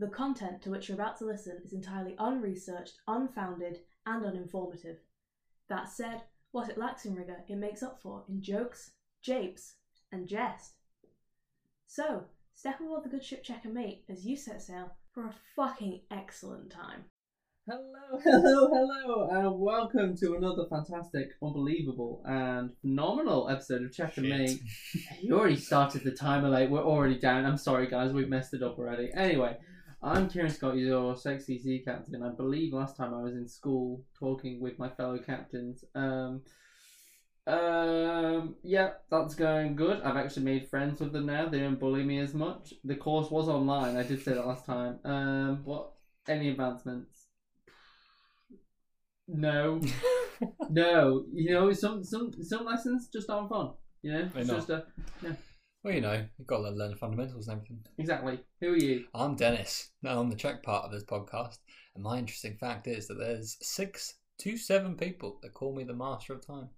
The content to which you're about to listen is entirely unresearched, unfounded, and uninformative. That said, what it lacks in rigour, it makes up for in jokes, japes, and jest. So, step aboard the good ship checker mate as you set sail for a fucking excellent time. Hello, hello, hello, and welcome to another fantastic, unbelievable, and phenomenal episode of Check and Mate. You already started the timer late. We're already down. I'm sorry, guys. We've messed it up already. Anyway, I'm Kieran Scott, your sexy sea captain. I believe last time I was in school talking with my fellow captains. Um, um, yeah, that's going good. I've actually made friends with them now. They don't bully me as much. The course was online. I did say that last time. Um, what? Any advancements? No, no. You know, some some some lessons just aren't fun. You know, it's just a Well, you know, you've got to learn the fundamentals and everything. exactly. Who are you? I'm Dennis. Now I'm the Czech part of this podcast, and my interesting fact is that there's six to seven people that call me the master of time.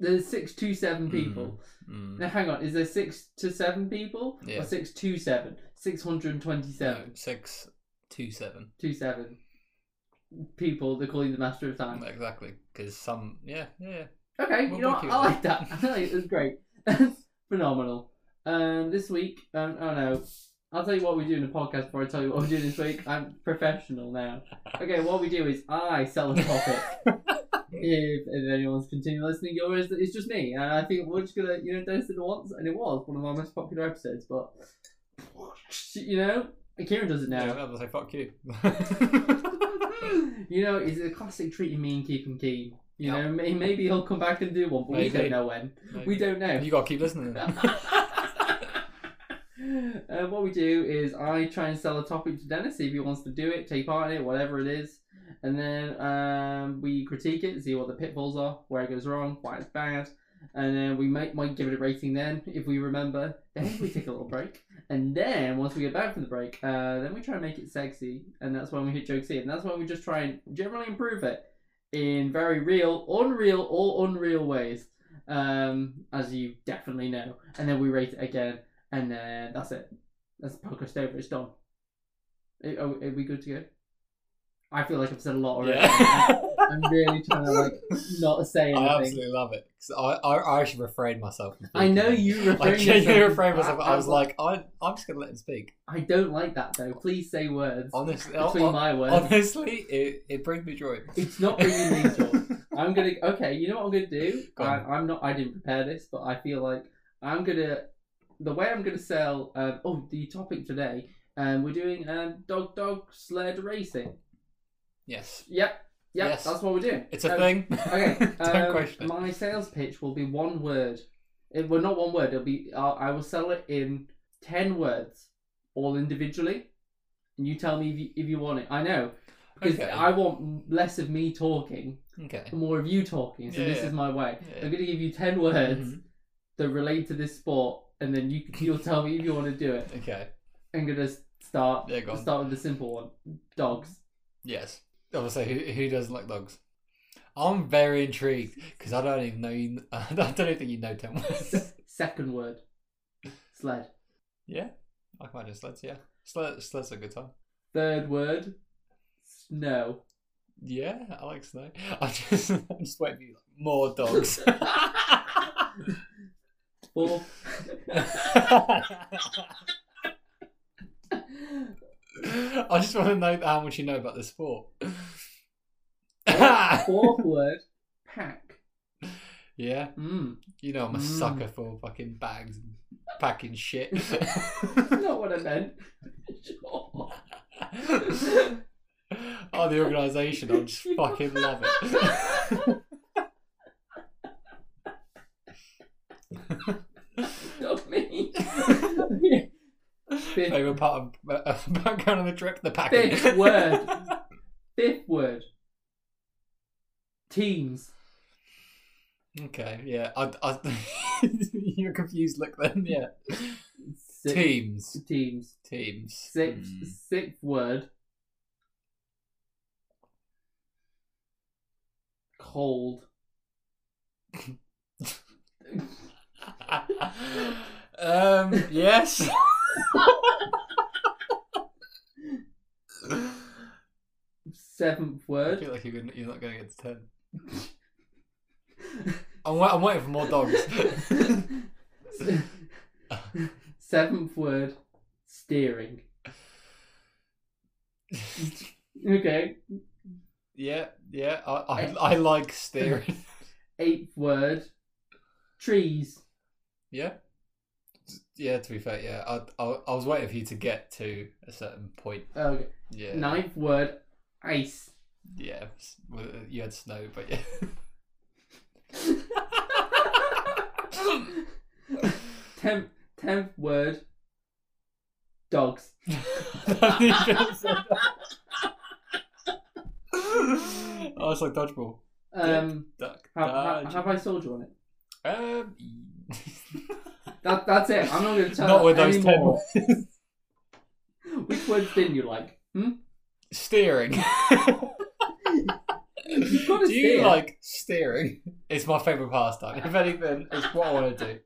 There's six to seven Mm. people. Mm. Now, hang on. Is there six to seven people Yeah. or six to seven? Six hundred and twenty-seven. No, six to seven. Two seven people. They're calling the master of time. Exactly, because some, yeah, yeah. Okay, We'll you know what? I like that. I like it. It's great. Phenomenal. And this week, um, I don't know. I'll tell you what we do in the podcast before I tell you what we do this week. I'm professional now. Okay, what we do is I sell a topic. if, if anyone's continuing listening, yours it's just me, and I think we're just gonna, you know, Dennis did it once, and it was one of our most popular episodes. But you know, Kieran does it Yeah, now. I was like, fuck you. you know, it's a classic treating me and keeping keen. You Yeah. know, maybe he'll come back and do one, but we don't know when. We don't know. You got to keep listening. uh, what we do is I try and sell a topic to Dennis, see if he wants to do it, take part in it, whatever it is, and then um, we critique it, see what the pitfalls are, where it goes wrong, why it's bad, and then we might might give it a rating. Then, if we remember, then we take a little break, and then once we get back from the break, uh, then we try and make it sexy, and that's when we hit jokes in. And That's when we just try and generally improve it in very real, unreal, or unreal ways, um, as you definitely know, and then we rate it again and uh, that's it. That's the podcast over. It's done. Are, are, we good to go? I feel like I've said a lot already. yeah. I'm really trying to like not say anything. I absolutely love it. 'Cause I, I, I actually refrained myself. I know you I refrained genuinely refrained myself. I, I- was like, I, I'm just gonna let him speak. I don't like that though. Please say words Honestly, between hon- my words. honestly, it, it brings me joy. It's not bringing me joy. I'm gonna. Okay, you know what I'm gonna do? Go I, I'm not. I didn't prepare this, but I feel like I'm gonna. The way I'm gonna sell. Um, oh, the topic today. Um, we're doing um, dog dog sled racing. Yes, Yep. Yep. Yes. That's what we're doing. it's a Um, thing. Okay. Don't um, question it. my sales pitch will be one word. It well, not one word. It'll be. I'll, I will sell it in ten words, all individually, and you tell me if you, if you want it. I know because Okay. I want less of me talking, Okay. more of you talking. So Yeah, this yeah. is my way. Yeah. I'm going to give you ten words Mhm. that relate to this sport, and then you you'll tell me if you want to do it. Okay. I'm going to start. Yeah, go on. Start with the simple one. Dogs. Yes. Obviously, who, who doesn't like dogs? I'm very intrigued because I don't even know. You, I don't even think you know ten words. Second word. Sled. yeah, I can imagine sleds. Yeah, sled, sleds are a good time. Third word. Snow. Yeah, I like snow. I just, I'm just waiting for you. More dogs. Fourth. I just want to know how much you know about this sport. Fourth word. Pack. yeah, Mm. you know I'm a Mm. sucker for fucking bags and packing shit. Not what I meant. Sure. oh, the organisation, I just fucking love it. Not me. Fifth, Favorite part of uh, background of the trip, the packing. Fifth word. fifth word. Teams. Okay, yeah, I, I, you're confused. Look, then, yeah. Six, Teams, Teams. teams. Sixth, Hmm. sixth word. Cold. um, yes. Seventh word. I feel like you're, gonna, you're not going to get to 10. I'm, wa- I'm waiting for more dogs. Seventh word. Steering. Okay. yeah, yeah, I, I, I like steering. Eighth word. Trees. Yeah, yeah, to be fair, yeah. I, I, I was waiting for you to get to a certain point. Okay. Yeah. Ninth word. Ice. Yeah. You had snow, but yeah. Tenth, tenth word. Dogs. oh, it's like dodgeball. Um, Duck. have, have, have I sold you on it? Um, That, that's it. I'm not going to tell not with those any ten. more. Which words didn't you like? Hmm? Steering. You've got to do you steer. like steering? It's my favourite pastime. If anything, it's what I want to do.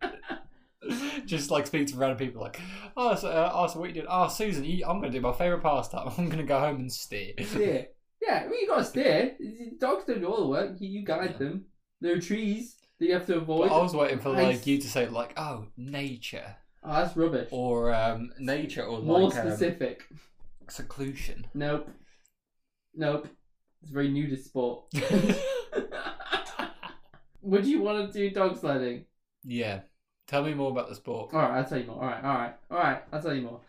Just like speak to random people, like, oh, so, uh, oh, so what you did? Oh, Susan, you, I'm going to do my favourite pastime. I'm going to go home and steer. steer. Yeah, well, you got to steer. Dogs don't do all the work. You, you guide them. There are trees that you have to But avoid. I was waiting for like Ice. you to say like, oh, nature Oh, that's rubbish. or um, nature or More like um, specific. seclusion. Nope. Nope. It's a very nudist sport. Would you want to do dog sledding? yeah. Tell me more about the sport. Alright, I'll tell you more. Alright, alright, alright, I'll tell you more.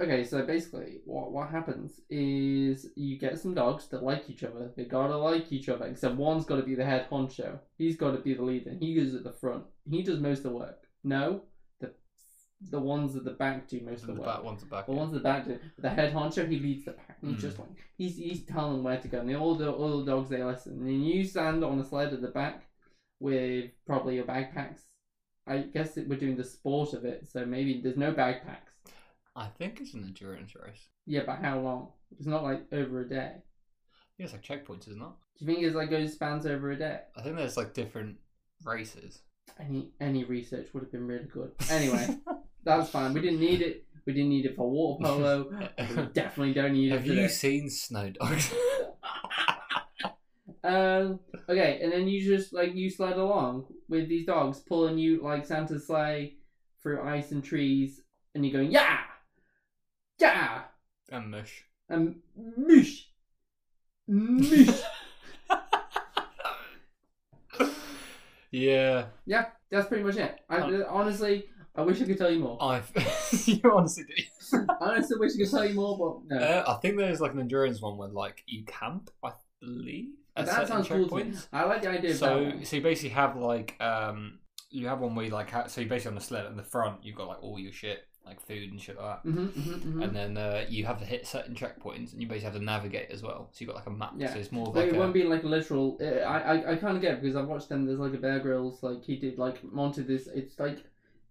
Okay, so basically, what what happens is you get some dogs that like each other. They gotta like each other, except one's gotta be the head honcho. He's gotta be the leader. He goes at the front. He does most of the work. No, the the ones at the back do most of the the work. back one's the back. The ones at the back do. The head honcho, he leads the pack. He's Mm. just like he's he's telling them where to go, and they all the all the dogs they listen. And then you stand on a sled at the back with probably your backpacks. I guess that we're doing the sport of it, so maybe there's no backpacks. I think it's an endurance race. Yeah, but how long? It's not like over a day. Yeah, it's like checkpoints, isn't it? Do you think it's like goes spans over a day? I think there's like different races. Any any research would have been really good. Anyway, that's fine. We didn't need it. We didn't need it for water polo. We definitely don't need it Have for you this. seen Snow Dogs? Um. Okay, and then you just like you slide along with these dogs pulling you like Santa's sleigh through ice and trees, and you're going yeah, yeah, and Mush. and mush. moosh. yeah, yeah, that's pretty much it. I Oh. honestly, I wish I could tell you more. I. you honestly do. I honestly wish I could tell you more, but no. Uh, I think there's like an endurance one where like you camp. I believe. at that certain sounds cool. To me. checkpoints. I like the idea of that. So, one. so you basically have like um, you have one where you like ha- so you basically on the sled in the front you've got like all your shit like food and shit like that. Mhm, mhm, mhm. And then uh, you have to hit certain checkpoints, and you basically have to navigate as well. So you've got like a map. Yeah. So it's more like it a, won't be like literal. Uh, I I, I kind of get it because I've watched them. There's like a Bear Grylls, like he did like wanted this. It's like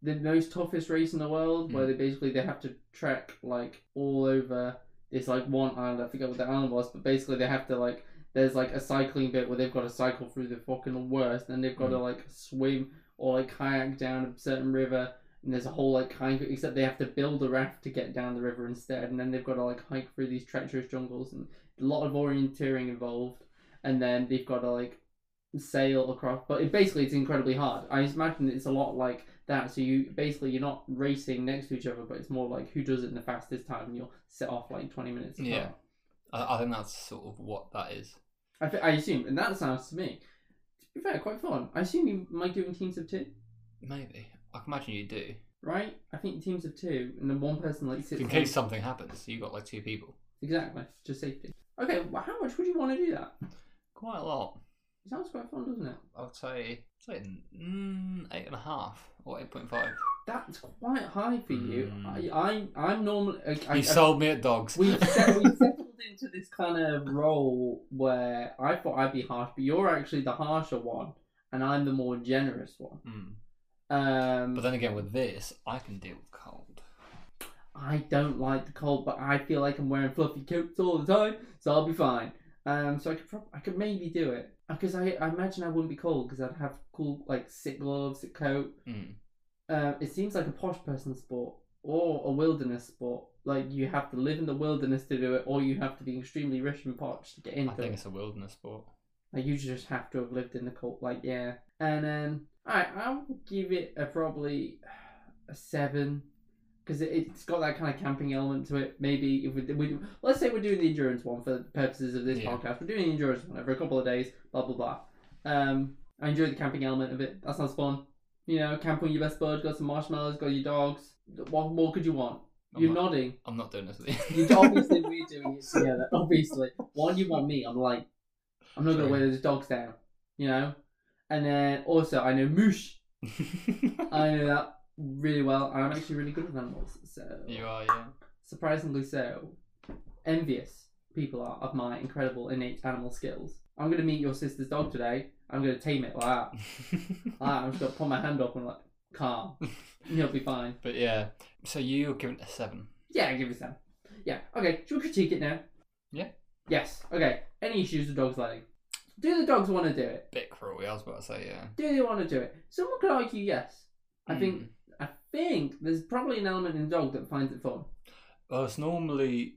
the most toughest race in the world where Mm. they basically they have to trek like all over this like one island. I forget what the island was, but basically they have to like. There's like a cycling bit where they've got to cycle through the fucking worst, and they've got to like swim or like kayak down a certain river. And there's a whole like kayak, except they have to build a raft to get down the river instead, and then they've got to like hike through these treacherous jungles and a lot of orienteering involved, and then they've got to like sail across. But it, basically, it's incredibly hard. I imagine it's a lot like that. So you basically you're not racing next to each other, but it's more like who does it in the fastest time, and you'll set off like twenty minutes. apart. Yeah. I, I think that's sort of what that is. I, thi- I assume, and that sounds to me, to be fair, quite fun. I assume you might do in teams of two, Maybe I can imagine you do. right? I think teams of two, and then one person like sits In on- case something happens, you've got like two people. exactly just safety. Okay, well, how much would you want to do that? Quite a lot. It sounds quite fun, doesn't it? I would say, say mm, eight and a half or eight point five. That's quite high for you. Mm. I, I, I'm normally. I, I, You sold me at dogs. We've, set, we've settled into this kind of role where I thought I'd be harsh, but you're actually the harsher one, and I'm the more generous one. Mm. Um, But then again, with this, I can deal with cold. I don't like the cold, but I feel like I'm wearing fluffy coats all the time, so I'll be fine. Um, so I could prob- I could maybe do it because I, I imagine I wouldn't be cold because I'd have cool like sick gloves, sick coat. Mm. Uh, it seems like a posh person sport. or a wilderness sport. Like you have to live in the wilderness to do it, or you have to be extremely rich and posh to get into I think it. it's a wilderness sport. Like you just have to have lived in the cold. Like yeah, and then I I will give it a probably a seven because it, it's got that kind of camping element to it. Maybe if we, we let's say we're doing the endurance one for the purposes of this Yeah. podcast, we're doing the endurance one over a couple of days. Blah blah blah. Um, I enjoy the camping element of it. That sounds fun. You know, camping with your best bud, got some marshmallows, got your dogs. What more could you want? I'm You're not- nodding. I'm not doing this you. obviously we're doing it together. Obviously, one you want me. I'm like, I'm not gonna wear those dogs down. You know. And then also I know moosh. I know that really well, and I'm actually really good with animals. So you are, yeah. surprisingly so, envious people are of my incredible innate animal skills. I'm gonna meet your sister's dog today. I'm gonna tame it like that. Like that. I'm just gonna put my hand up and like calm. He'll be fine. but yeah, so you give it a seven. Yeah, give it a seven. Yeah. Okay. Should we critique it now? Yeah. Yes. Okay. Any issues with dogs sledding? Do the dogs want to do it? Bit cruel, yeah, I was about to say, yeah. Do they want to do it? Someone could argue yes. I think. Mm. I think there's probably an element in the dog that finds it fun. Well, it's normally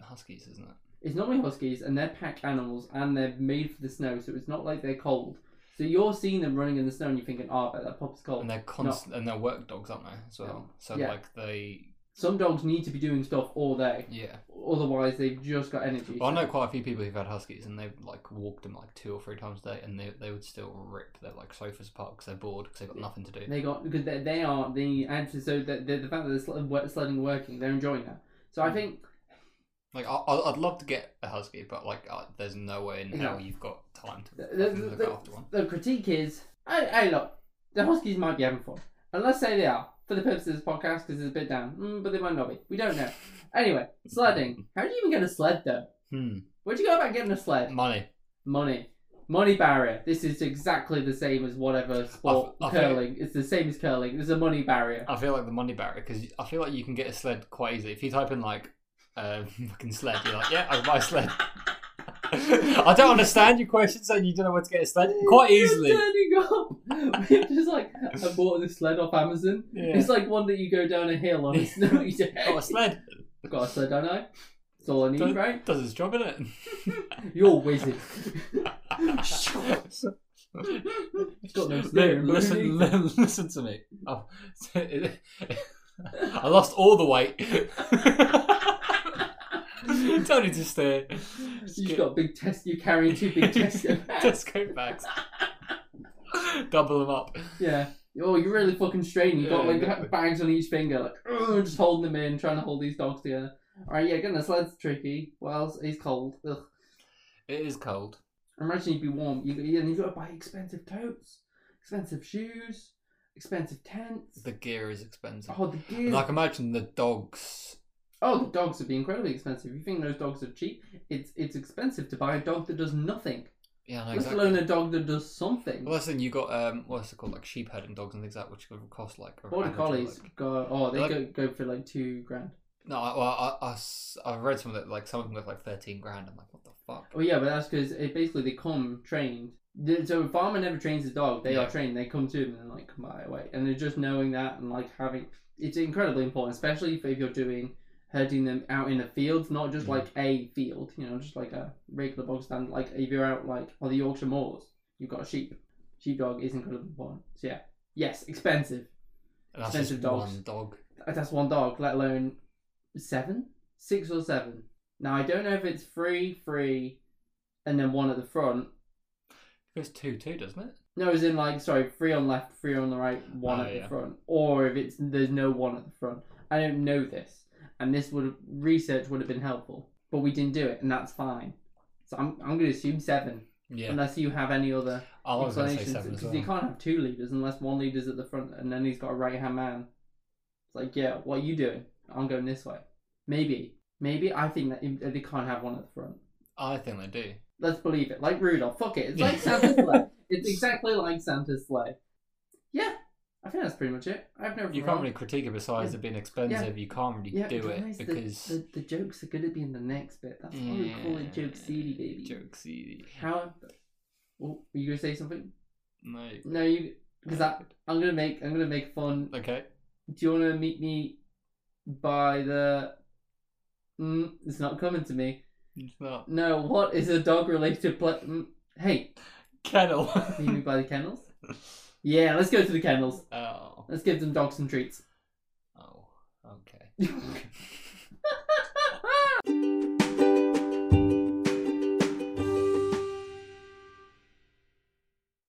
huskies, isn't it? It's normally huskies, and they're pack animals, and they're made for the snow, so it's not like they're cold. So you're seeing them running in the snow, and you're thinking, "Oh, I bet that pup's cold." And they're constant, and they're work dogs, aren't they? As well. So Yeah. like they, Some dogs need to be doing stuff all day, yeah. otherwise they've just got energy. Well, I know quite a few people who've had huskies, and they've like walked them like two or three times a day, and they they would still rip their like sofas apart because they're bored because they've got nothing to do. They got because they, they are the answer. So the, the the fact that the sled, sledding working, they're enjoying that. So I think Like I, I- I'd love to get a husky, but like uh, there's no way in No. hell you've got time to The- the- look the- after one. the critique is, hey, hey, look, the Huskies might be having fun, and let's say they are for the purposes of this podcast because it's a bit down, mm, but they might not be. We don't know. Anyway, sledding. How do you even get a sled though? Hmm. Where'd you go about getting a sled? Money. Money. Money barrier. This is exactly the same as whatever sport I think- curling. It's the same as curling. There's a money barrier. I feel like the money barrier because I feel like you can get a sled quite easily if you type in like uh, fucking sled. You're like, yeah, I can buy a sled. I don't understand your question saying you don't know where to get a sled. Quite easily. You're turning up. We've just like I bought this sled off Amazon. Yeah. It's like one that you go down a hill on a snowy day. Got a sled. I've got a sled, don't I? That's all I need, Does, right? does its job in it. You're a wizard. It's got no steering. listen, who li- needs listen to me. Oh, I lost all the weight. Need to steer. it? You've got big test. You're carrying two big Tesco bags. Tesco bags. Double them up. Yeah. Oh, you're really fucking straining. You've got like exactly. bags on each finger, like "Ugh," just holding them in, trying to hold these dogs together. All right, yeah, getting a sled's tricky. Well? It's cold. Ugh. It is cold. Imagine you'd be warm. You, yeah, and you've got to buy expensive coats, expensive shoes, expensive tents. The gear is expensive. Oh, the gear. I imagine the dogs. Oh, the dogs would be incredibly expensive. You think those dogs are cheap, it's it's expensive to buy a dog that does nothing. Yeah, no, Let exactly. alone a dog that does something. Well, that's the thing. You got um, what's it called, like sheep herding dogs and things like that, which would cost like. a Border collies like- go oh they Like- go, go for like two grand. No, well, I, I, I've read some of that. Like some of them look like thirteen grand. I'm like, what the fuck? Oh yeah, but that's because it basically they come trained. So a farmer never trains his dog; they Yeah. are trained. They come to him and like come by away, and they're just knowing that and like having it's incredibly important, especially if, if you're doing herding them out in the fields, not just Mhm. like a field, you know, just like a regular bog stand. Like if you're out like on the Yorkshire moors, you've got a sheep. Sheepdog is incredibly important. So yeah, yes, expensive. And that's Expensive just dogs. one dog. That's one dog, let alone seven, six or seven. Now I don't know if it's free, free, and then one at the front. It goes two two, doesn't it? No, as in like sorry, three on left, three on the right, one Oh, at yeah. the front, or if it's there's no one at the front. I don't know this, and this would research would have been helpful, but we didn't do it, and that's fine. So I'm I'm going to assume seven, Yeah. unless you have any other I was going say explanations, because well. you can't have two leaders unless one leader's at the front and then he's got a right hand man. It's like, yeah, what are you doing? I'm going this way. Maybe, maybe I think that they can't have one at the front. I think they do. Let's believe it. Like Rudolph. Fuck it. It's like Santa's sleigh. It's exactly like Santa's sleigh. Yeah, I think that's pretty much it. I have never. You can't really critique it besides Yeah. it being expensive. You can't really yeah, do it the- because the, the, jokes are going to be in the next bit. That's why we call it joke city, baby. Joke city. How? Oh, are you gonna say something? No. No, you because I'm gonna make I'm gonna make fun Okay. Do you want to meet me by the. Mm, it's not coming to me. It's not No, what is a dog related play? Mm, hey, kennel. you mean by the kennels? Yeah, let's go to the kennels. oh, Let's give them dogs some treats. oh, okay.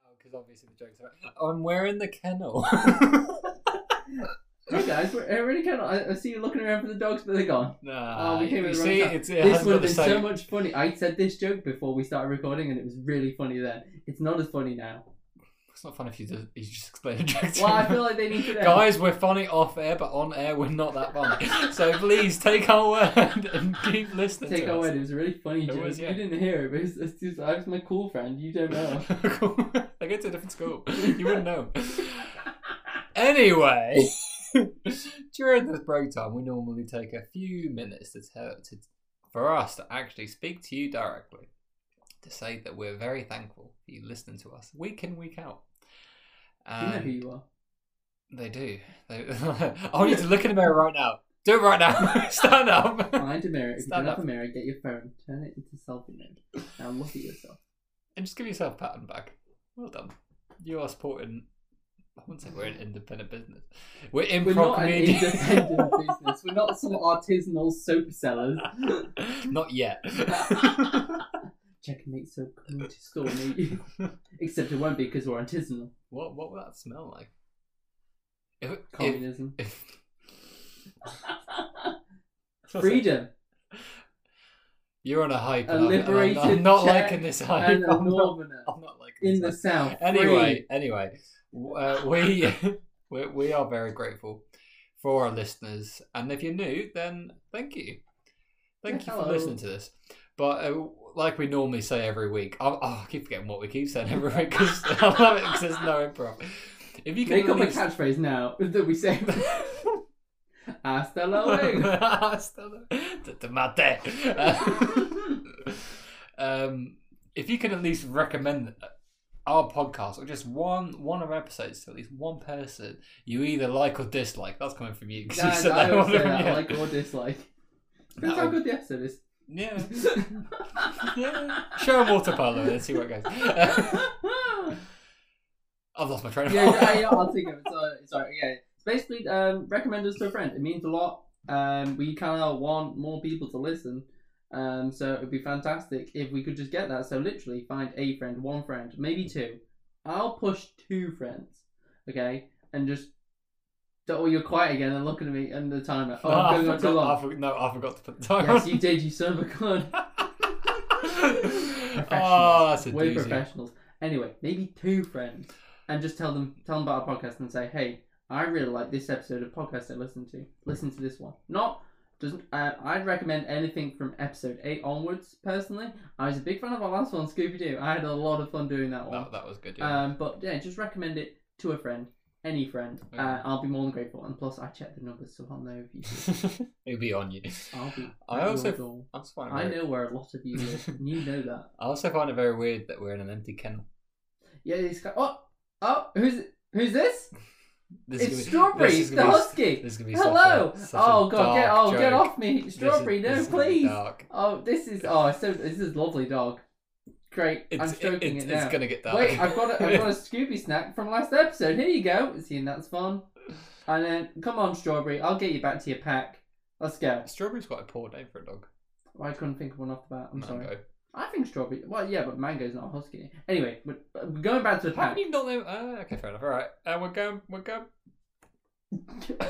Oh, because obviously the joke's about. I'm wearing the kennel. hey guys, we're already kennel. I, I see you looking around for the dogs, but they're gone. nah, Oh, we came you at the see, time. it this would have been same. so much funny. I said this joke before we started recording, and it was really funny then. It's not as funny now. It's not fun if you just, you just explain a joke. to Well, I feel like they need to know. Guys, we're funny off air, but on air we're not that funny. so please take our word and keep listening. Take our us. word. It was a really funny joke. was, yeah. You didn't hear it, but it's, it's just, I was my cool friend. You don't know. I go to a different school. You wouldn't know. Anyway, during this break time, we normally take a few minutes to tell to, for us to actually speak to you directly, to say that we're very thankful for you listening to us week in week out. you know who you are. they do. They, I want you to look in the mirror right now. Do it right now. Stand up. Find a mirror. If you Stand have up. a mirror, get your phone, turn it into selfie mode, now look at yourself. and just give yourself a pat on the back. Well done. You are supporting. I wouldn't say we're an independent business. We're We're improv not an independent business. We're not some artisanal soap sellers. Not yet. Checkmate so coming to store near you. Except it won't be because we're artisanal. what what would that smell like? If, if, Communism. if Freedom. You're on a hype. A and I'm- I'm, I'm not Czech liking this hype. and a I'm not, northerner I'm not liking in this the hype. south. Anyway, anyway, uh, we, we we are very grateful for our listeners, and if you're new, then thank you, thank Yeah, you for hello. listening to this. But uh, like we normally say every week, I, oh, I keep forgetting what we keep saying every week because I love it because there's no improv. If you can Make at up a catchphrase now that we say. Hasta luego. Hasta luego. Uh, um, if you can at least recommend our podcast or just one one of our episodes to at least one person you either like or dislike, that's coming from you. 'cause you I that one say that, you. like or dislike. Depends how good the episode is. Yeah. yeah. Show a water polo and see where it goes. I've lost my train of yeah, thought. yeah, yeah, I'll take it. Sorry, sorry. Yeah, it's basically um, recommend us to a friend. It means a lot. Um, we kind of want more people to listen. Um, so it would be fantastic if we could just get that. So literally, find a friend, one friend, maybe two. I'll push two friends, okay, and just. Oh, you're quiet again and looking at me and the timer. Oh, No, I'm I going on too forgot- I long. for- no, I forgot to put the time Yes, you did. You son of a gun. oh, that's a We're doozy. professionals. Anyway, maybe two friends, and just tell them tell them about our podcast and say, "Hey, I really like this episode of podcast I listened to. Listen to this one." Not doesn't. Uh, I'd recommend anything from episode eight onwards. Personally, I was a big fan of our last one, Scooby Doo. I had a lot of fun doing that one. That, that was good. Yeah. Um, but yeah, just recommend it to a friend, any friend. Uh, I'll be more than grateful. And plus, I check the numbers, so I'll know if you. do. It'll be on you. I'll be. I also- your door. I also find it I very, know where a lot of you live. and you know that. I also find it very weird that we're in an empty kennel. Yeah, this guy. Oh, oh, who's who's this? This it's be- Strawberry, this is the be- husky. This is be Hello. Such a, such oh god, get oh get off me, is- Strawberry. this no, is please. Oh, this is oh, so this is a lovely dog. Great, I'm It's, stroking it, it, it's now. gonna get dark. Wait, I've got a, I've got a Scooby snack from last episode. Here you go. See, and that's fun. And then come on, Strawberry. I'll get you back to your pack. Let's go. Strawberry's quite a poor name for a dog. I couldn't think of one off the bat. I'm sorry. I think Strawberry. Well, yeah, but Mango's not a husky. Anyway, we're, we're going back to the How pack. can you not know? Uh, okay, fair enough. All right, uh, we're going. We're going.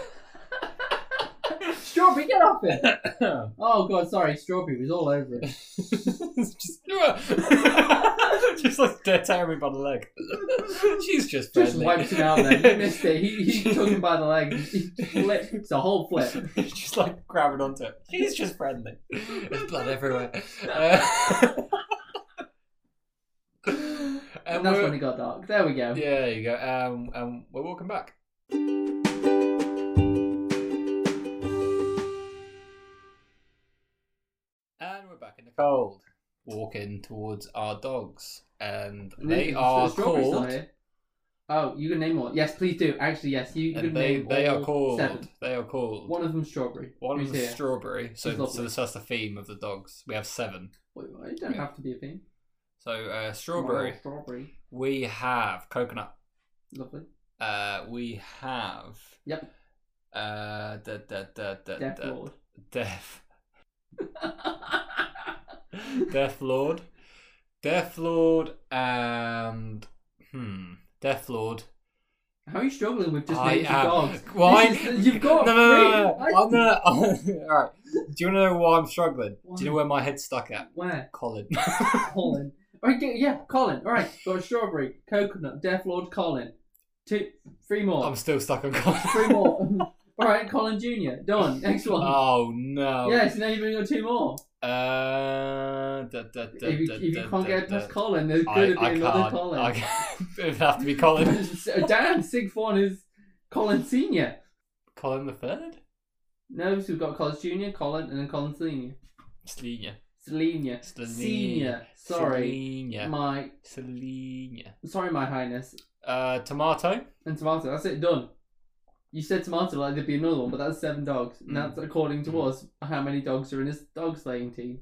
Strawberry, get off it! Oh god, sorry, Strawberry was all over it. Just, just like dead tearing me by the leg. She's just Just friendly. wiped him out then. You missed it. He, he took him by the leg. He. It's a whole flip. just like grabbing onto it. She's just friendly. There's blood everywhere. Uh, and And that's when it got dark. There we go. yeah, there you go. Um, um, we're walking back. And we're back in the cold, walking towards our dogs, and And they the- are the called. Oh, you can name one. Yes, please do. Actually, yes, you, you can And they name they are called seven. they are called One of them's strawberry. one Who's of them strawberry. So He's so lovely. that's the theme of the dogs. We have seven. Wait, wait, it don't have to be a theme. So uh, strawberry. Wow, strawberry. We have coconut. Lovely. Uh, we have Yep. uh da, da, da, da, Death da- Lord. Death Death Lord, Death Lord, and hmm, Death Lord. How are you struggling with just names of dogs? Why? You've got no, no, no, no, no. I'm gonna. All right. Do you want to know why I'm struggling? Why? Do you know where my head's stuck at? Where? Colin. Colin. Alright, yeah, Colin. Alright, got strawberry, coconut, Death Lord, Colin. Two, three more. I'm still stuck on Colin. Three more. Alright, Colin Jr. Done. Next one. Oh no. Yes, now you've only got two more. Uh, da, da, da, if you, if you can't get past. Colin, there's going to be I another can't. Colin. I can't. It'd have to be Colin. So, Damn, sixth one is Colin Senior. Colin the third. No, so we've got Colin Junior, Colin, and then Colin Senior. Senior. Selenia. Senior. Sorry, Selenia. my Selenia. sorry, my highness. Uh, tomato. And tomato. That's it. Done. You said tomato like there'd be another one, but that's seven dogs. And Mm. that's according to Mm. us how many dogs are in this dog slaying team.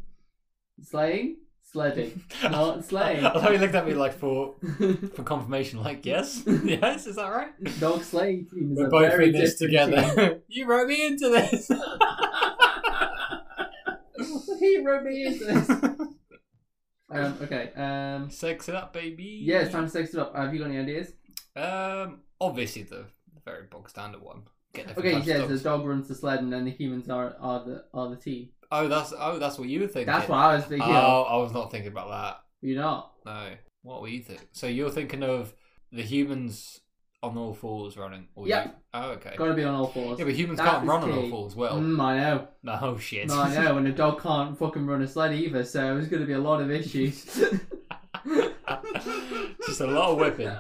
Slaying, sledding, not slaying. I thought you looked at me like for for confirmation. Like yes, yes, is that right? dog slaying team is We're a both very in this different team. together. you wrote me into this. he wrote me into this. Um, okay. Um, Sex it up, baby. yeah, it's time to sex it up. Have you got any ideas? Um, obviously the very bog standard one. Get Okay, yeah, so the dog runs the sled, and then the humans are are the are the team. Oh, that's oh, that's what you were thinking. That's what I was thinking. of. Oh, I was not thinking about that. You're not. No. What were you thinking? So you're thinking of the humans on all fours running? Or Yeah. You... Oh, okay. Got to be on all fours. Yeah, but humans That can't run on all fours. Well, Mm, I know. no oh, shit. No, I know, and a dog can't fucking run a sled either, so there's going to be a lot of issues. Just a lot of whipping.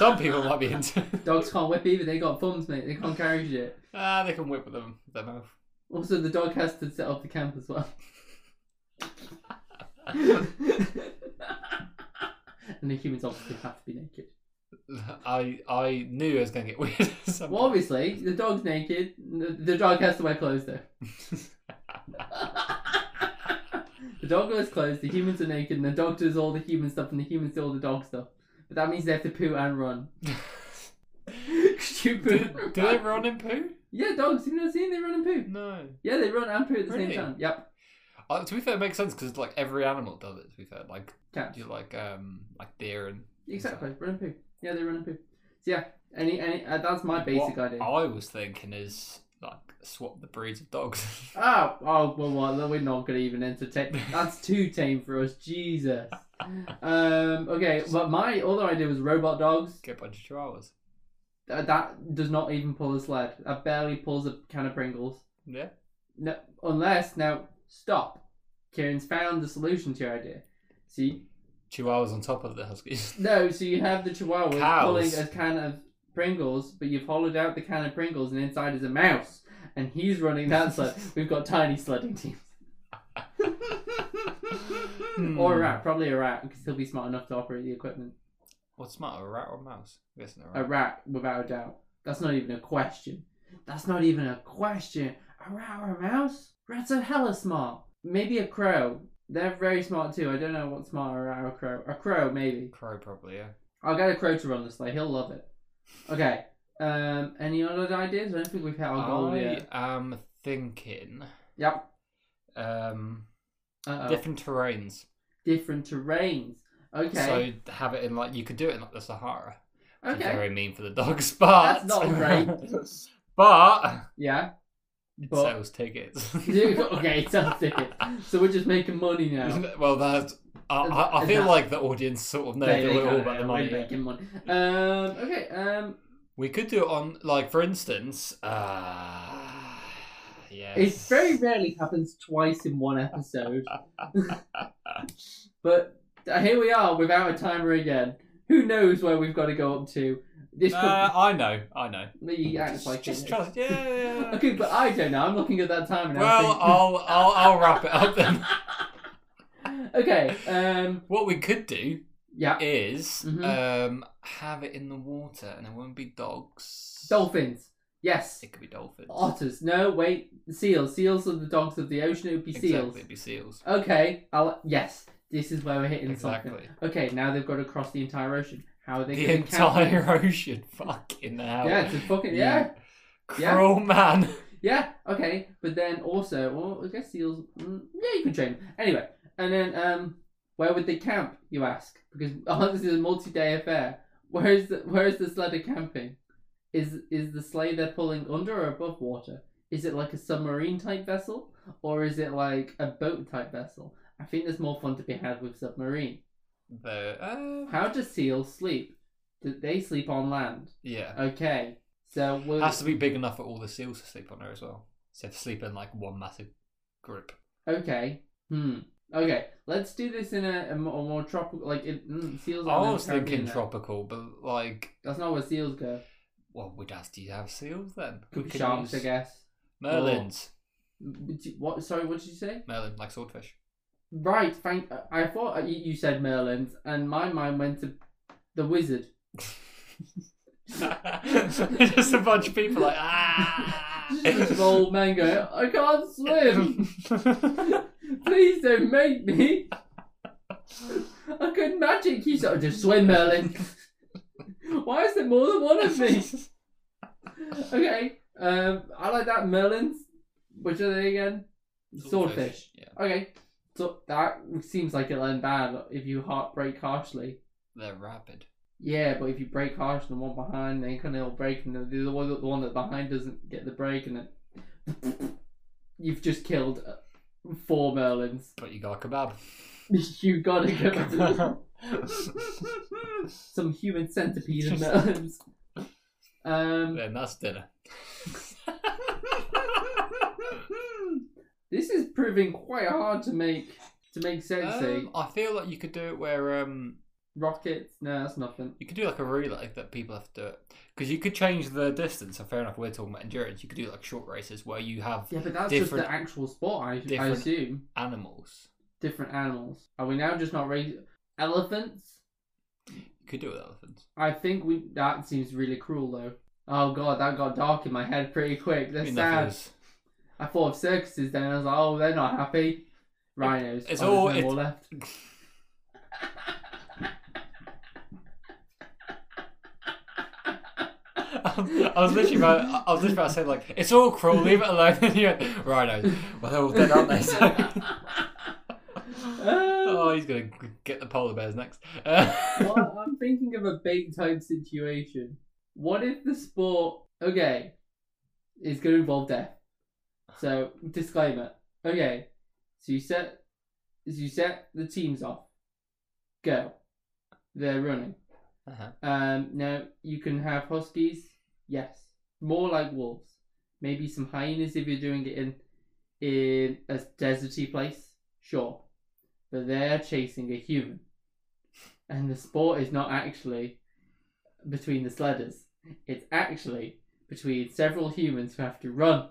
Some people might be into. Dogs can't whip either, they got thumbs, mate. They can't carry shit. ah, they can whip with them. with their mouth. Also, the dog has to set up the camp as well. and the humans obviously have to be naked. I I knew it was going to get weird. Well, obviously, the dog's naked. The, the dog has to wear clothes, though. the dog wears clothes, the humans are naked, and the dog does all the human stuff, and the humans do all the dog stuff. But that means they have to poo and run. you do, poo. do they run and poo? Yeah, dogs. You've never seen they run and poo. No. Yeah, they run and poo at the Really? same time. Yep. Uh, to be fair, it makes sense because like every animal does it. To be fair, like Cats. you like um like deer and Exactly. Run and poo. Yeah, they run and poo. So yeah, any any uh, that's my basic what idea. I was thinking is like swap the breeds of dogs. Oh, oh, well, well, we're not gonna even entertain. That's too tame for us. Jesus. Um. Okay, but my other idea was robot dogs. Get a bunch of chihuahuas. Th- that does not even pull a sled. That barely pulls a can of Pringles. Yeah. No, unless now stop. Kieran's found the solution to your idea. See, Chihuahuas on top of the huskies. no, so you have the Chihuahuas Cows. pulling a can of Pringles, but you've hollowed out the can of Pringles, and inside is a mouse, and he's running that sled. We've got tiny sledding teams. Or a rat, probably a rat, because he'll be smart enough to operate the equipment. What's smarter, a rat or a mouse? I'm guessing a A rat. rat, without a doubt. That's not even a question. That's not even a question. A rat or a mouse? Rats are hella smart. Maybe a crow. They're very smart too. I don't know what's smarter, a rat or a crow. A crow, maybe. Crow probably, yeah. I'll get a crow to run the sleigh. He'll love it. Okay. Um. Any other ideas? I don't think we've hit our goal I yet. am thinking Yep. um Uh-oh. different terrains. Different terrains. Okay. So have it in like you could do it in like the Sahara. Which is okay. Very mean for the dogs, but That's not great. but Yeah. it But sells tickets. okay, it sounds tickets. So we're just making money now. well, that's. I, I, I feel that- like the audience sort of know They- they a little about the money. We're making money. Um. Okay. Um. We could do it on, like, for instance, uh, yes. It very rarely happens twice in one episode, but here we are without a timer again. Who knows where we've got to go up to? This Uh, I know, I know. he acts Just, like just trust. Yeah, yeah, yeah. Okay, but I don't know. I'm looking at that timer now. Well, I'll, I'll, I'll wrap it up then. okay. Um. What we could do Yeah. is Mhm. um, have it in the water, and it won't be dogs. Dolphins. Yes. It could be dolphins. Otters. No, wait. Seals. Seals are the dogs of the ocean. It would be exactly, seals. it'd be seals. Okay. I'll. Yes. This is where we're hitting Exactly. something. Okay. Now they've got to cross the entire ocean. How are they The going to count? entire ocean. Fucking hell. Yeah. It's a fucking yeah. Yeah. Cruel man. Yeah, okay, but then also, well, I guess seals. Mm, yeah, you can train. 'em. Anyway, and then um, where would they camp? You ask because oh, this is a multi-day affair. Where is the where is the sledder camping? Is is the sleigh they're pulling under or above water? Is it like a submarine type vessel or is it like a boat type vessel? I think there's more fun to be had with submarine. The, uh, How do seals sleep? Do they sleep on land? yeah. Okay, so we'll, Has to be big enough for all the seals to sleep on there as well. So to sleep in like one massive group. Okay. Hmm. Okay. Let's do this in a, a more, more tropical. Like it, mm, seals. I was thinking tropical, but like, That's not where seals go. Well, we'd ask, do you have seals then? Could We be could sharks, I guess. Merlins. Would you- What? Sorry. What did you say? Merlin, like swordfish. Right. Thank. I thought you you said merlins, and my mind went to the wizard. Just a bunch of people like, ah! Just an old man going, I can't swim. Please don't make me. I could magic you. So just swim, Merlin. Why is there more than one of me? Okay. Um, I like that. Merlins. Which are they again? Swordfish. Yeah, Okay. So that seems like it'll end bad if you heart break harshly. they're rapid. Yeah, but if you break harsh and the one behind, then kind of it'll break, and the, the one the one that behind doesn't get the break, and then you've just killed uh, four Merlins. But you got a kebab. you got a go some human centipede of Merlins. Um, then that's dinner. this is proving quite hard to make to make sense. eh? Um, I feel like you could do it where um Rockets? No, that's nothing. you could do like a relay that people have to do it because you could change the distance. So fair enough, we're talking about endurance. You could do like short races where you have Yeah, but that's Different- just the actual sport. I, I different- assume animals. different animals. Are we now just not raising elephants? You could do it with elephants. I think we. That seems really cruel, though. Oh god, that got dark in my head pretty quick. That's I mean, sad. is- I thought of circuses then. I was like, oh, they're not happy. Rhinos. It's oh, all- no it's- more left. Um, I was literally about, I was literally about to say like it's all cruel, leave it alone. Went, Rhinos. Well, they're all dead, aren't they? So- oh, he's gonna get the polar bears next. Uh, well, I'm thinking of a bait time situation. What if the sport, okay, is to involve death? So disclaimer. Okay, so you set, so you set the teams off. Go. They're running. uh-huh. Um, now you can have huskies. Yes, more like wolves. Maybe some hyenas if you're doing it in in a deserty place. Sure, but they're chasing a human, and the sport is not actually between the sledders. It's actually between several humans who have to run.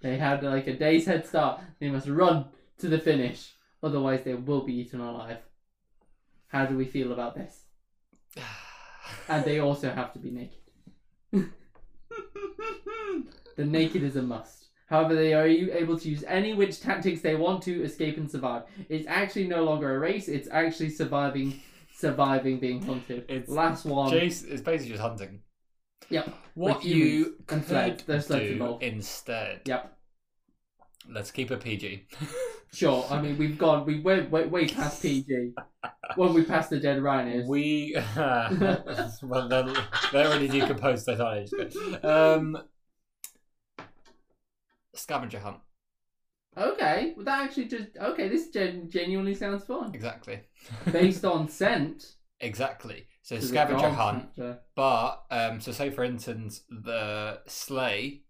They had like a day's head start. They must run to the finish, otherwise they will be eaten alive. How do we feel about this? And they also have to be naked. the naked is a must. However, they are able to use any witch tactics they want to escape and survive. It's actually no longer a race. It's actually surviving, surviving being hunted. It's Last one. Jace is basically just hunting. Yep. What you humans could sleds. Do involved. instead? Yep. Let's keep it PG. Sure. I mean, we've gone. We went way, way past PG. when we passed the dead rhinos. We well, they're, they're already decomposed. Aged good. Um, scavenger hunt. Okay. Well, that actually just okay. This gen- genuinely sounds fun. Exactly. Based on scent. Exactly. So scavenger hunt, factor. but um, so say for instance the sleigh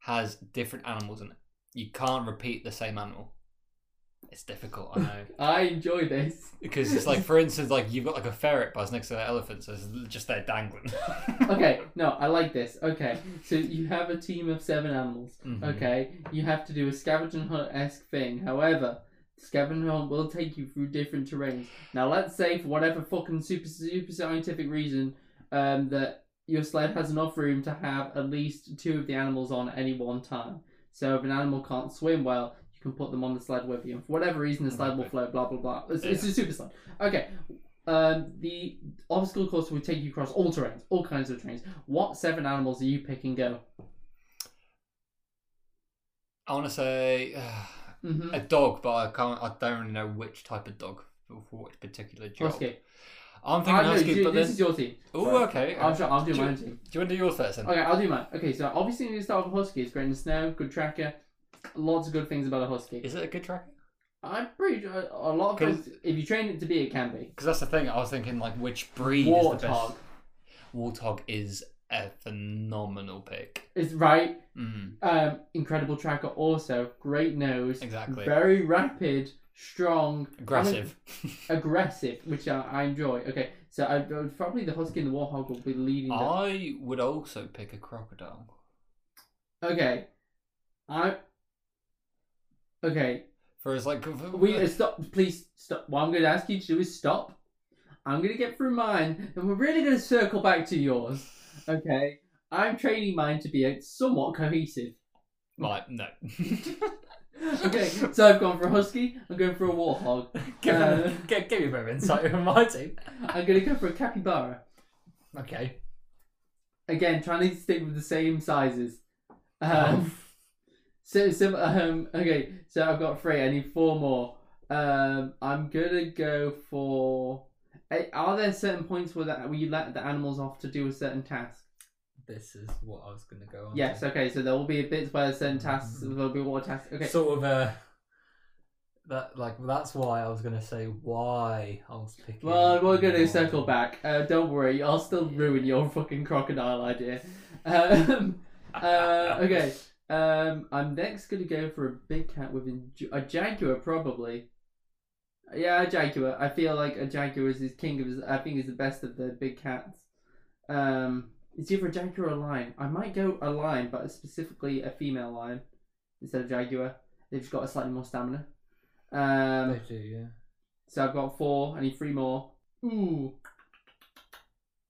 has different animals in it. You can't repeat the same animal. It's difficult, I know. I enjoy this. Because it's like, for instance, like you've got like a ferret buzz next to the elephant, so it's just there dangling. Okay, no, I like this. Okay, so you have a team of seven animals. Mhm. Okay, you have to do a scavenger hunt esque thing. However, Scavenger hunt will take you through different terrains. Now, let's say for whatever fucking super super scientific reason, um, that your sled has enough room to have at least two of the animals on at any one time. So if an animal can't swim well, can put them on the sled with you. And for whatever reason, the sled will float. Blah blah blah. It's, it's a super sled. Okay. Um, the obstacle course will take you across all terrains, all kinds of terrains. What seven animals are you picking? Go. I want to say Mm-hmm. a dog, but I can't. I don't really know which type of dog for, which particular job. Husky. I'm thinking husky, you- but this then. is your team. Oh, okay. I'll, I'll do Do team. Do you want to do yours first then? Okay, I'll do mine. Okay, so obviously you need to start with Husky. It's great in the snow, good tracker. Lots of good things about a Husky. Is it a good tracker? I'm pretty sure a lot of 'Cause- things, if you train it to be, it can be. Because that's the thing. I was thinking like which breed is the best. Warthog. Warthog is a phenomenal pick. Is right. Mm, Um, incredible tracker also. Great nose. exactly. Very rapid, strong. Aggressive. Aggressive, which I, I enjoy. Okay, so I, probably the Husky and the Warthog will be leading. I would also pick a crocodile. Okay. I. Okay, For as like We uh, stop. Please stop. What I'm going to ask you to do is stop. I'm going to get through mine, and we're really going to circle back to yours. Okay. I'm training mine to be a somewhat cohesive. Right, no. Okay, so I've gone for a husky. I'm going for a warthog. give, Uh, me, give, give me a bit of insight on my team. I'm going to go for a capybara. Okay. Again, trying to stick with the same sizes. Um, so, so um, okay, so I've got three. I need four more. Um, I'm gonna go for. eh, Are there certain points where that where you let the animals off to do a certain task? This is what I was to go on. Yes. Okay. So there will be bits where certain tasks there will be water tasks. Okay. Sort of uh that like that's why I was gonna say why I was picking. Well, we're gonna one. circle back. Uh, don't worry, I'll still ruin your fucking crocodile idea. Um, uh, okay. Um, I'm next gonna go for a big cat with a, a jaguar, probably. Yeah, a jaguar. I feel like a jaguar is his king of his. I think is the best of the big cats. Um, it's either a jaguar or a lion. I might go a lion, but specifically a female lion instead of jaguar. They've just got a slightly more stamina. Um, They do, yeah. so I've got four. I need three more. Ooh.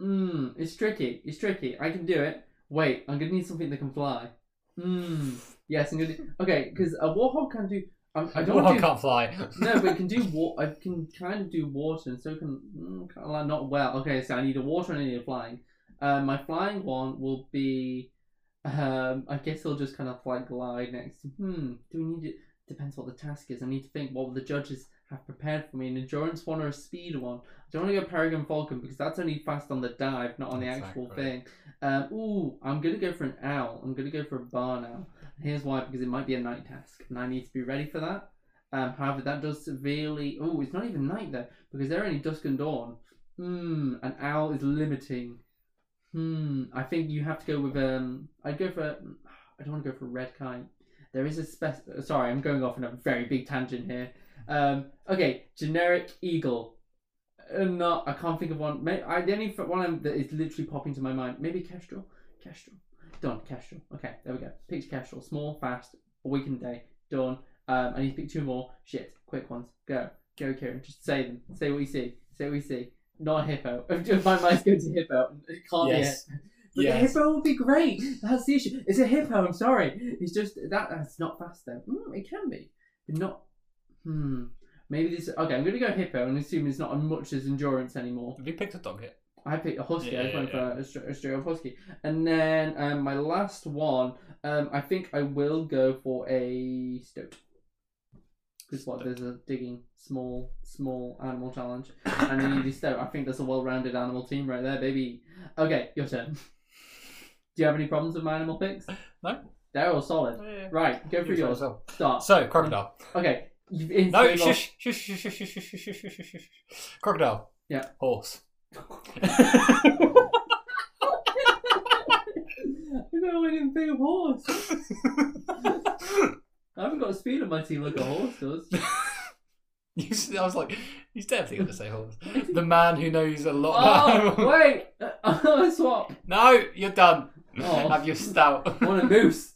Mmm. It's tricky. It's tricky. I can do it. Wait, I'm gonna need something that can fly. Mmm. Yes, I'm gonna. Do... Okay, because a warthog can do. Um, I don't I to. can't fly. No, but it can do. Wa- I can kind of do water, and so can mm, kind of like not well. Okay, so I need a water and I need a flying. Um, my flying one will be. Um, I guess he'll just kind of like glide next. Hmm. Do we need it? Depends what the task is. I need to think what the judges have prepared for me. An endurance one or a speed one. I don't want to go Peregrine Falcon because that's only fast on the dive, not on the actual thing. Um, ooh, I'm gonna go for an owl. I'm gonna go for a barn owl. Here's why: because it might be a night task, and I need to be ready for that. Um, however, that does severely. Oh, it's not even night though, because they're only dusk and dawn. Hmm, an owl is limiting. Hmm, I think you have to go with um. I'd go for. I don't want to go for red kite. There is a spec. Sorry, I'm going off on a very big tangent here. Um, okay, generic eagle. Uh, not. I can't think of one. May I the only one that is literally popping to my mind. Maybe kestrel. Kestrel. Done. Kestrel. Okay, there we go. Picked kestrel. Small, fast, a week in a day. Done. Um, I need to pick two more. Shit, quick ones. Go, go, Kieran. Just say them. Say what you see. Say what you see. Not a hippo. My mind's going to hippo. It can't Yes. be. A, but Yes. the hippo would be great. That's the issue. It's a hippo. I'm sorry. It's just that that's not fast though. Mm, it can be, but not. Hmm. Maybe this. Okay, I'm gonna go hippo and assume it's not as much as endurance anymore. Have you picked a dog yet? I picked a husky. I just Yeah, yeah. for a, straight, a straight up husky. And then um, my last one, um, I think I will go for a stoat. Because what? There's a digging small, small animal challenge, and I need a stoat. I think that's a well-rounded animal team right there, baby. Okay, your turn. Do you have any problems with my animal picks? No. They're all solid. Right, go for You yours. Start. So, crocodile. Okay, you've No, lost- shush, shush, shush, shush, shush, shush, shush, shush, shush, shush. Crocodile. Yeah. Horse. No, I didn't think of horse. I haven't got a speed on my team like a horse does. You s- I was like, he's definitely going to say horse. The man who knows a lot. Oh, wait! Uh, swap. no, you're done. Oh. Have your stout. I want a moose.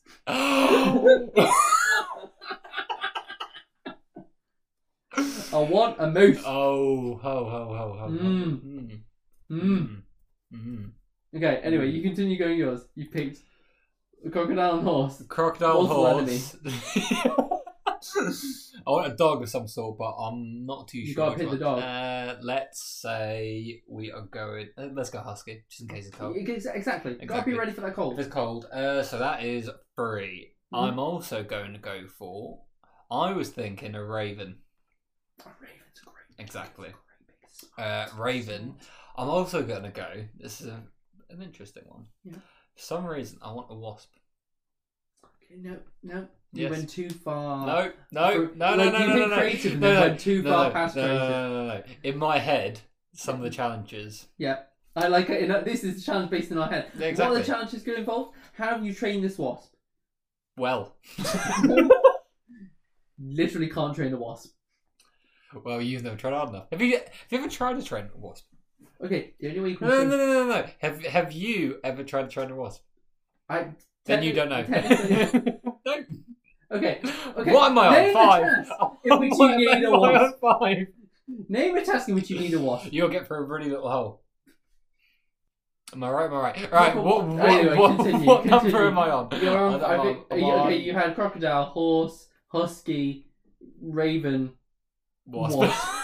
I want a moose. Oh, ho, ho, ho, ho. ho. Mm. Mm. Mm. Mm. Mm. Okay, anyway, you continue going yours. You picked a crocodile and horse. Crocodile horse. I want a dog of some sort, but I'm not too You sure. gotta which pick the one. dog. Uh, let's say we are going. Uh, let's go husky, just in case it's cold. Ex- Exactly. Gotta Exactly. be ready for that If cold. it's cold, uh, so that is three. Mhm. I'm also going to go for. I was thinking a raven. Raven's great. Exactly. Uh, raven. I'm also going to go. This is a, an interesting one. Yeah. For some reason, I want a wasp. Okay, no, no. You Yes. went too far. No, no, for- no, no, like, no, you no, no, creative no, no, went too no, far no, past no, creative. No, no, no, no. In my head, some of the challenges. Yeah. I like it. This is a challenge based in our head. What are the challenges going to involve? How have you trained this wasp? Well, Literally can't train a wasp. Well, you've never tried hard enough. Have you? Have you ever tried to train a wasp? Okay, the only way you can No, no, no, no, no, no. Have Have you ever tried to train a wasp? I, Then you don't know. no. okay, Okay, What am I on? a Five. task in which you What am need a I on wasp. Five. name a task in which you need a wasp. You'll get through a really little hole. Am I right? Am I right? Right. What- What, anyway, what, continue, what continue. number am I on? You're on. I on- think, I'm you, on okay, you had crocodile, horse, husky, raven. Wasp.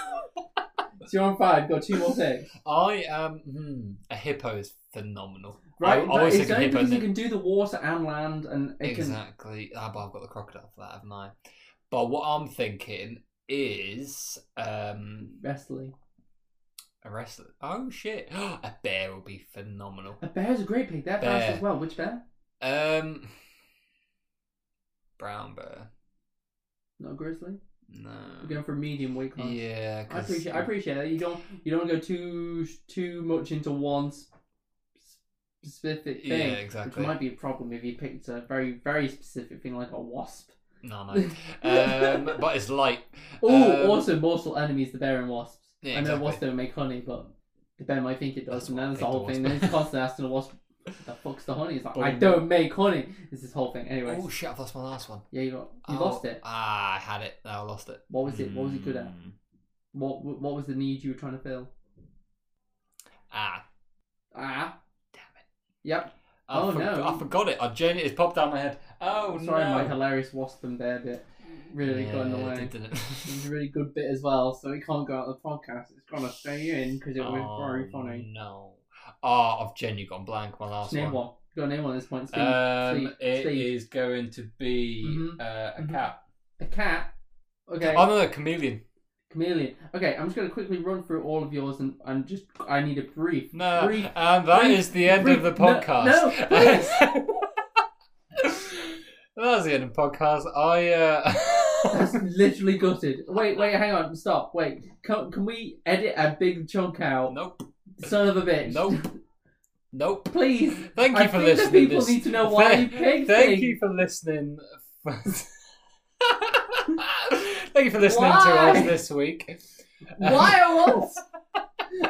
So you're on five. Got two more picks. I am. Hmm, a hippo is phenomenal. Right, I, was it's only hippo. because you can do the water and land, and it can. Exactly. Ah, but I've got the crocodile for that, haven't I? But what I'm thinking is um Wrestling. a wrestler. Oh shit! a bear would be phenomenal. A bear's a great pick. They're Bear. fast as well. Which bear? Um, brown bear. Not a grizzly. No. We're going for medium weight class. Yeah, I appreciate. I appreciate that. You don't. You don't go too too much into one specific Yeah, thing, exactly. which might be a problem if you picked a very very specific thing like a wasp. No, no. um, but it's light. Oh, Um, also mortal enemies the bear and wasps. Yeah, I know exactly. wasps don't make honey, but the bear might think it does, That's and why I then that's the whole thing. Then he's constantly asking the wasp, "The fuck's the honey?" It's like, "I don't make honey." It's this whole thing. Anyway. Oh shit! I've lost my last one. yeah, you got you Oh, lost it. Ah, I had it. No, I lost it. What was it? What was it good at? Mm. What what was the need you were trying to fill? Ah, Ah, damn it. yep. I Oh, for- no. I forgot it. I genuinely it's popped down my head. Oh no. Sorry, no! my hilarious wasp and bear bit really yeah, got in the it way. did, it? It's a really good bit as well, so it can't go out of the podcast. It's gonna stay in because it was very Oh, funny. No. Oh, I've genuinely gone blank. My last name one. one. Go name one at this point. Steve. Um, Steve. it is Steve. going to be Mhm. uh, a Mhm. cat. A cat. Okay. Oh no, no, chameleon. Chameleon. Okay, I'm just gonna quickly run through all of yours and, and just I need a brief. No, Brief. and that is brief- the end brief- of the no- podcast. no, please. that was the end of the podcast. I uh That's literally gutted. Wait, wait, hang on, stop. Wait, can, can we edit a big chunk out? Nope. Son of a bitch. Nope. Nope. Please. Thank you I for think listening. The people this- need to know why you picked Thank things. you for listening. Thank you for listening to us this week. Why a wasp?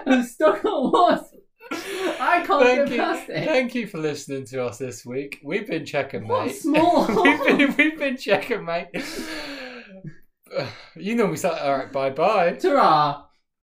I'm stuck on wasp. I can't Thank get you, past it. thank you for listening to us this week. We've been checking, What mate. small we've been we've been checking, mate. You know we start. All right, bye bye. Ta-ra!